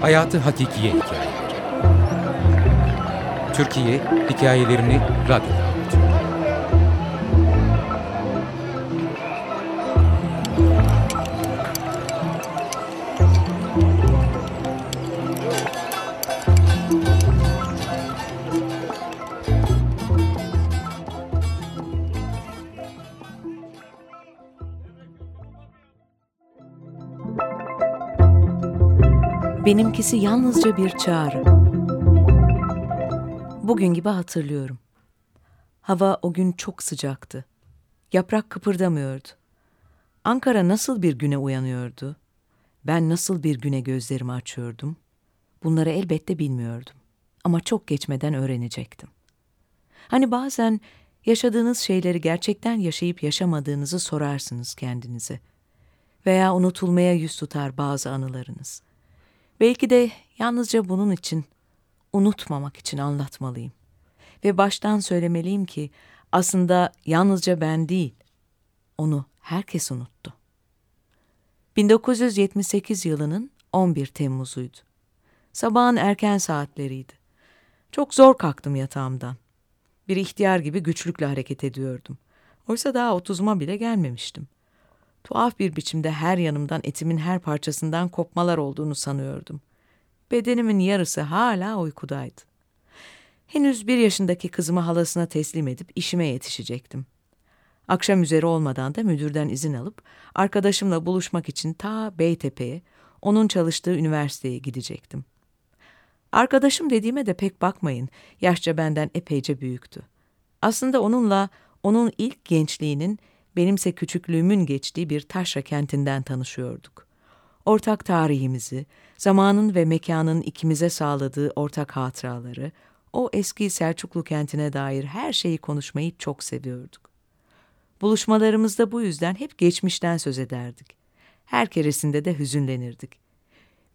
Hayatı Hakikiye Hikayeleri Türkiye hikayelerini radyoda Benimkisi yalnızca bir çağrı. Bugün gibi hatırlıyorum. Hava o gün çok sıcaktı. Yaprak kıpırdamıyordu. Ankara nasıl bir güne uyanıyordu? Ben nasıl bir güne gözlerimi açıyordum? Bunları elbette bilmiyordum. Ama çok geçmeden öğrenecektim. Hani bazen yaşadığınız şeyleri gerçekten yaşayıp yaşamadığınızı sorarsınız kendinize. Veya unutulmaya yüz tutar bazı anılarınız. Belki de yalnızca bunun için, unutmamak için anlatmalıyım. Ve baştan söylemeliyim ki aslında yalnızca ben değil, onu herkes unuttu. 1978 yılının 11 Temmuz'uydu. Sabahın erken saatleriydi. Çok zor kalktım yatağımdan. Bir ihtiyar gibi güçlükle hareket ediyordum. Oysa daha otuzuma bile gelmemiştim. Tuhaf bir biçimde her yanımdan etimin her parçasından kopmalar olduğunu sanıyordum. Bedenimin yarısı hala uykudaydı. Henüz bir yaşındaki kızımı halasına teslim edip işime yetişecektim. Akşam üzeri olmadan da müdürden izin alıp arkadaşımla buluşmak için ta Beytepe'ye, onun çalıştığı üniversiteye gidecektim. Arkadaşım dediğime de pek bakmayın, yaşça benden epeyce büyüktü. Aslında onunla onun ilk gençliğinin benimse küçüklüğümün geçtiği bir taşra kentinden tanışıyorduk. Ortak tarihimizi, zamanın ve mekanın ikimize sağladığı ortak hatıraları, o eski Selçuklu kentine dair her şeyi konuşmayı çok seviyorduk. Buluşmalarımızda bu yüzden hep geçmişten söz ederdik. Her keresinde de hüzünlenirdik.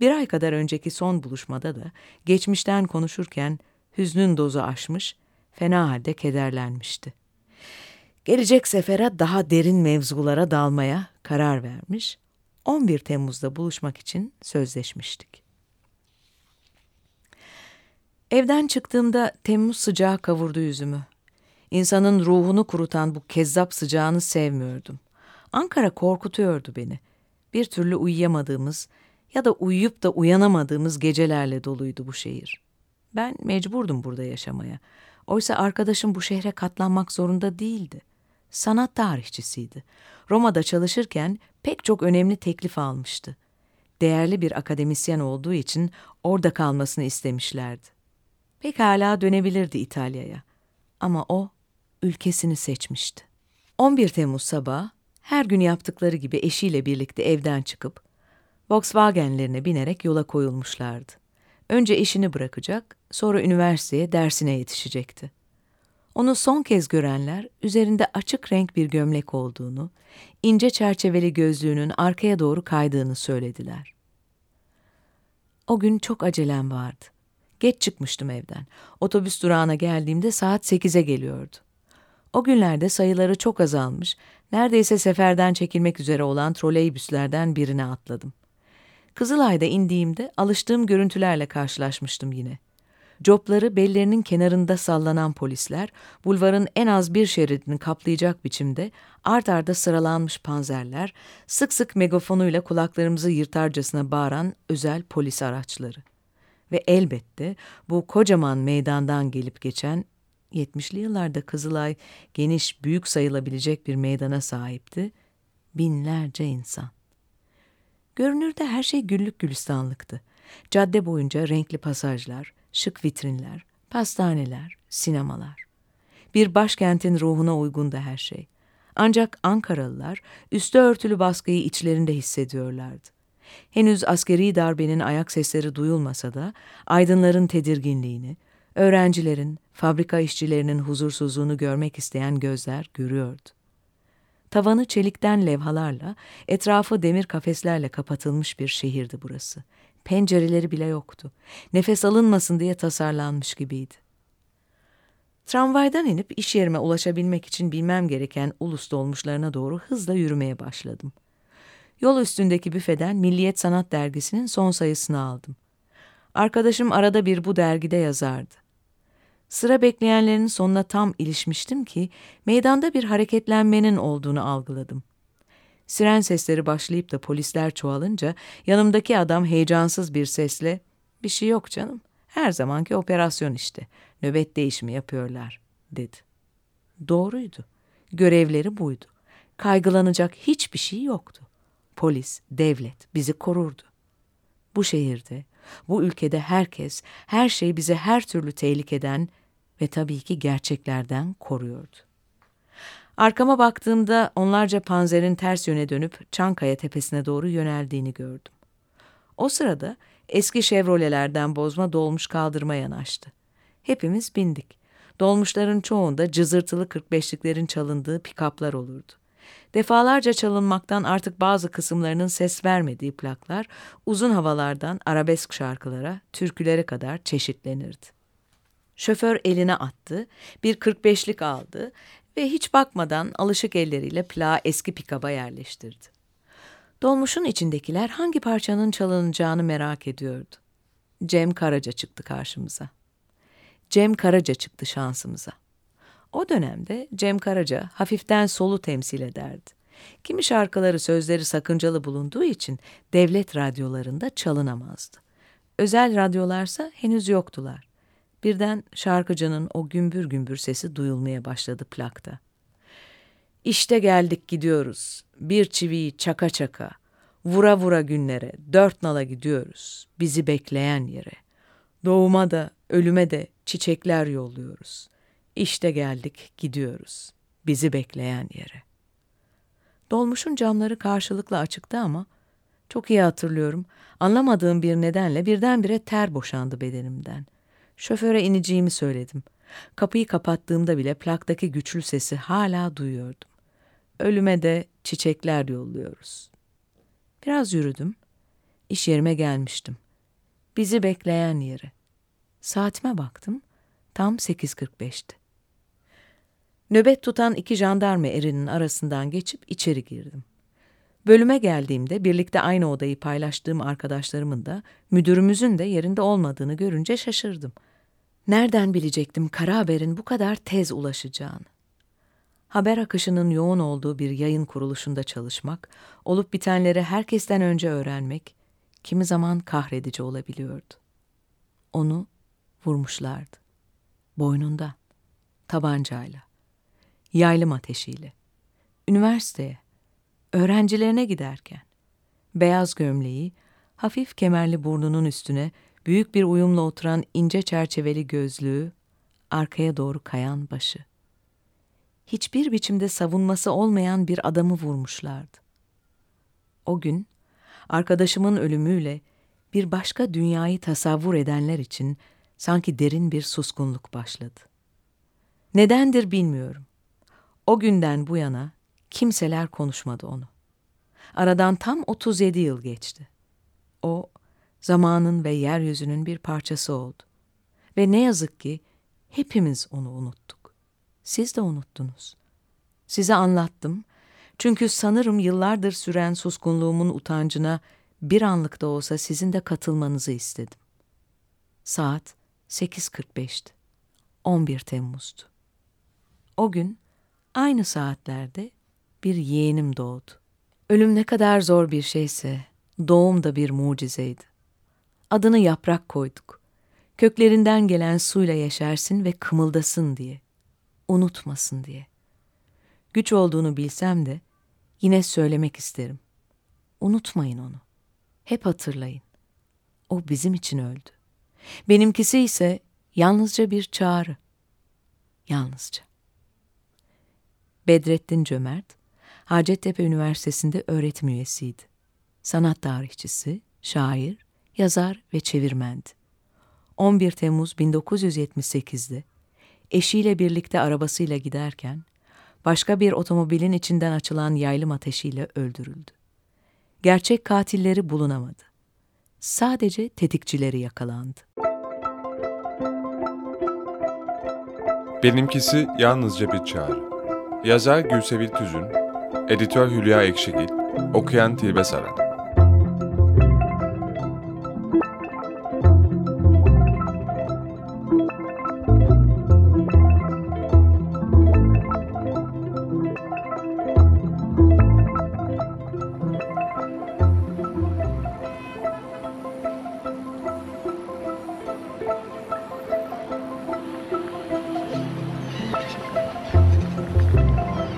Bir ay kadar önceki son buluşmada da geçmişten konuşurken hüznün dozu aşmış, fena halde kederlenmişti. Gelecek sefere daha derin mevzulara dalmaya karar vermiş, 11 Temmuz'da buluşmak için sözleşmiştik. Evden çıktığımda Temmuz sıcağı kavurdu yüzümü. İnsanın ruhunu kurutan bu kezzap sıcağını sevmiyordum. Ankara korkutuyordu beni. Bir türlü uyuyamadığımız ya da uyuyup da uyanamadığımız gecelerle doluydu bu şehir. Ben mecburdum burada yaşamaya. Oysa arkadaşım bu şehre katlanmak zorunda değildi. Sanat tarihçisiydi. Roma'da çalışırken pek çok önemli teklif almıştı. Değerli bir akademisyen olduğu için orada kalmasını istemişlerdi. Pekala dönebilirdi İtalya'ya. Ama o ülkesini seçmişti. 11 Temmuz sabahı her gün yaptıkları gibi eşiyle birlikte evden çıkıp Volkswagen'lerine binerek yola koyulmuşlardı. Önce eşini bırakacak, sonra üniversiteye dersine yetişecekti. Onu son kez görenler üzerinde açık renk bir gömlek olduğunu, ince çerçeveli gözlüğünün arkaya doğru kaydığını söylediler. O gün çok acelem vardı. Geç çıkmıştım evden. Otobüs durağına geldiğimde saat sekize geliyordu. O günlerde sayıları çok azalmış, neredeyse seferden çekilmek üzere olan troleybüslerden birine atladım. Kızılay'da indiğimde alıştığım görüntülerle karşılaşmıştım yine. Copları bellerinin kenarında sallanan polisler, bulvarın en az bir şeridini kaplayacak biçimde art arda sıralanmış panzerler, sık sık megafonuyla kulaklarımızı yırtarcasına bağıran özel polis araçları. Ve elbette bu kocaman meydandan gelip geçen 70'li yıllarda Kızılay geniş, büyük sayılabilecek bir meydana sahipti. Binlerce insan. Görünürde her şey güllük gülistanlıktı. Cadde boyunca renkli pasajlar, şık vitrinler, pastaneler, sinemalar. Bir başkentin ruhuna uygun da her şey. Ancak Ankaralılar üstü örtülü baskıyı içlerinde hissediyorlardı. Henüz askeri darbenin ayak sesleri duyulmasa da aydınların tedirginliğini, öğrencilerin, fabrika işçilerinin huzursuzluğunu görmek isteyen gözler görüyordu. Tavanı çelikten levhalarla, etrafı demir kafeslerle kapatılmış bir şehirdi burası. Pencereleri bile yoktu. Nefes alınmasın diye tasarlanmış gibiydi. Tramvaydan inip iş yerime ulaşabilmek için bilmem gereken ulus dolmuşlarına doğru hızla yürümeye başladım. Yol üstündeki büfeden Milliyet Sanat Dergisi'nin son sayısını aldım. Arkadaşım arada bir bu dergide yazardı. Sıra bekleyenlerin sonuna tam ilişmiştim ki meydanda bir hareketlenmenin olduğunu algıladım. Siren sesleri başlayıp da polisler çoğalınca yanımdaki adam heyecansız bir sesle ''Bir şey yok canım, her zamanki operasyon işte, nöbet değişimi yapıyorlar.'' dedi. Doğruydu. Görevleri buydu. Kaygılanacak hiçbir şey yoktu. Polis, devlet bizi korurdu. Bu şehirde, bu ülkede herkes, her şey bizi her türlü tehlikeden ve tabii ki gerçeklerden koruyordu. Arkama baktığımda onlarca panzerin ters yöne dönüp Çankaya tepesine doğru yöneldiğini gördüm. O sırada eski Chevrolet'lerden bozma dolmuş kaldırma yanaştı. Hepimiz bindik. Dolmuşların çoğunda cızırtılı 45'liklerin çalındığı pikaplar olurdu. Defalarca çalınmaktan artık bazı kısımlarının ses vermediği plaklar uzun havalardan arabesk şarkılara, türkülere kadar çeşitlenirdi. Şoför eline attı, bir 45'lik aldı ve hiç bakmadan alışık elleriyle plağı eski pikaba yerleştirdi. Dolmuşun içindekiler hangi parçanın çalınacağını merak ediyordu. Cem Karaca çıktı karşımıza. Cem Karaca çıktı şansımıza. O dönemde Cem Karaca hafiften solu temsil ederdi. Kimi şarkıları sözleri sakıncalı bulunduğu için devlet radyolarında çalınamazdı. Özel radyolarsa henüz yoktular. Birden şarkıcının o gümbür gümbür sesi duyulmaya başladı plakta. İşte geldik gidiyoruz, bir çiviyi çaka çaka, vura vura günlere, dört nala gidiyoruz, bizi bekleyen yere. Doğuma da, ölüme de çiçekler yolluyoruz. İşte geldik, gidiyoruz, bizi bekleyen yere. Dolmuşun camları karşılıklı açıktı ama çok iyi hatırlıyorum. Anlamadığım bir nedenle birdenbire ter boşandı bedenimden. Şoföre ineceğimi söyledim. Kapıyı kapattığımda bile plaktaki güçlü sesi hala duyuyordum. Ölüme de çiçekler yolluyoruz. Biraz yürüdüm. İş yerime gelmiştim. Bizi bekleyen yere. Saatime baktım. Tam 8.45'ti. Nöbet tutan iki jandarma erinin arasından geçip içeri girdim. Bölüme geldiğimde birlikte aynı odayı paylaştığım arkadaşlarımın da müdürümüzün de yerinde olmadığını görünce şaşırdım. Nereden bilecektim kara haberin bu kadar tez ulaşacağını? Haber akışının yoğun olduğu bir yayın kuruluşunda çalışmak, olup bitenleri herkesten önce öğrenmek, kimi zaman kahredici olabiliyordu. Onu vurmuşlardı. Boynunda, tabancayla, yaylım ateşiyle, üniversiteye, öğrencilerine giderken, beyaz gömleği, hafif kemerli burnunun üstüne büyük bir uyumla oturan ince çerçeveli gözlüğü, arkaya doğru kayan başı. Hiçbir biçimde savunması olmayan bir adamı vurmuşlardı. O gün, arkadaşımın ölümüyle bir başka dünyayı tasavvur edenler için sanki derin bir suskunluk başladı. Nedendir bilmiyorum. O günden bu yana kimseler konuşmadı onu. Aradan tam 37 yıl geçti. O zamanın ve yeryüzünün bir parçası oldu. Ve ne yazık ki hepimiz onu unuttuk. Siz de unuttunuz. Size anlattım. Çünkü sanırım yıllardır süren suskunluğumun utancına bir anlık da olsa sizin de katılmanızı istedim. Saat 8.45'ti. 11 Temmuz'du. O gün aynı saatlerde bir yeğenim doğdu. Ölüm ne kadar zor bir şeyse doğum da bir mucizeydi. Adını yaprak koyduk. Köklerinden gelen suyla yeşersin ve kımıldasın diye. Unutmasın diye. Güç olduğunu bilsem de yine söylemek isterim. Unutmayın onu. Hep hatırlayın. O bizim için öldü. Benimkisi ise yalnızca bir çağrı. Yalnızca. Bedrettin Cömert, Hacettepe Üniversitesi'nde öğretim üyesiydi. Sanat tarihçisi, şair, yazar ve çevirmendi. 11 Temmuz 1978'de eşiyle birlikte arabasıyla giderken başka bir otomobilin içinden açılan yaylım ateşiyle öldürüldü. Gerçek katilleri bulunamadı. Sadece tetikçileri yakalandı. Benimkisi yalnızca bir çağrı. Yazar Gülsevil Tüzün, editör Hülya Ekşigil, okuyan Tilbe Saran.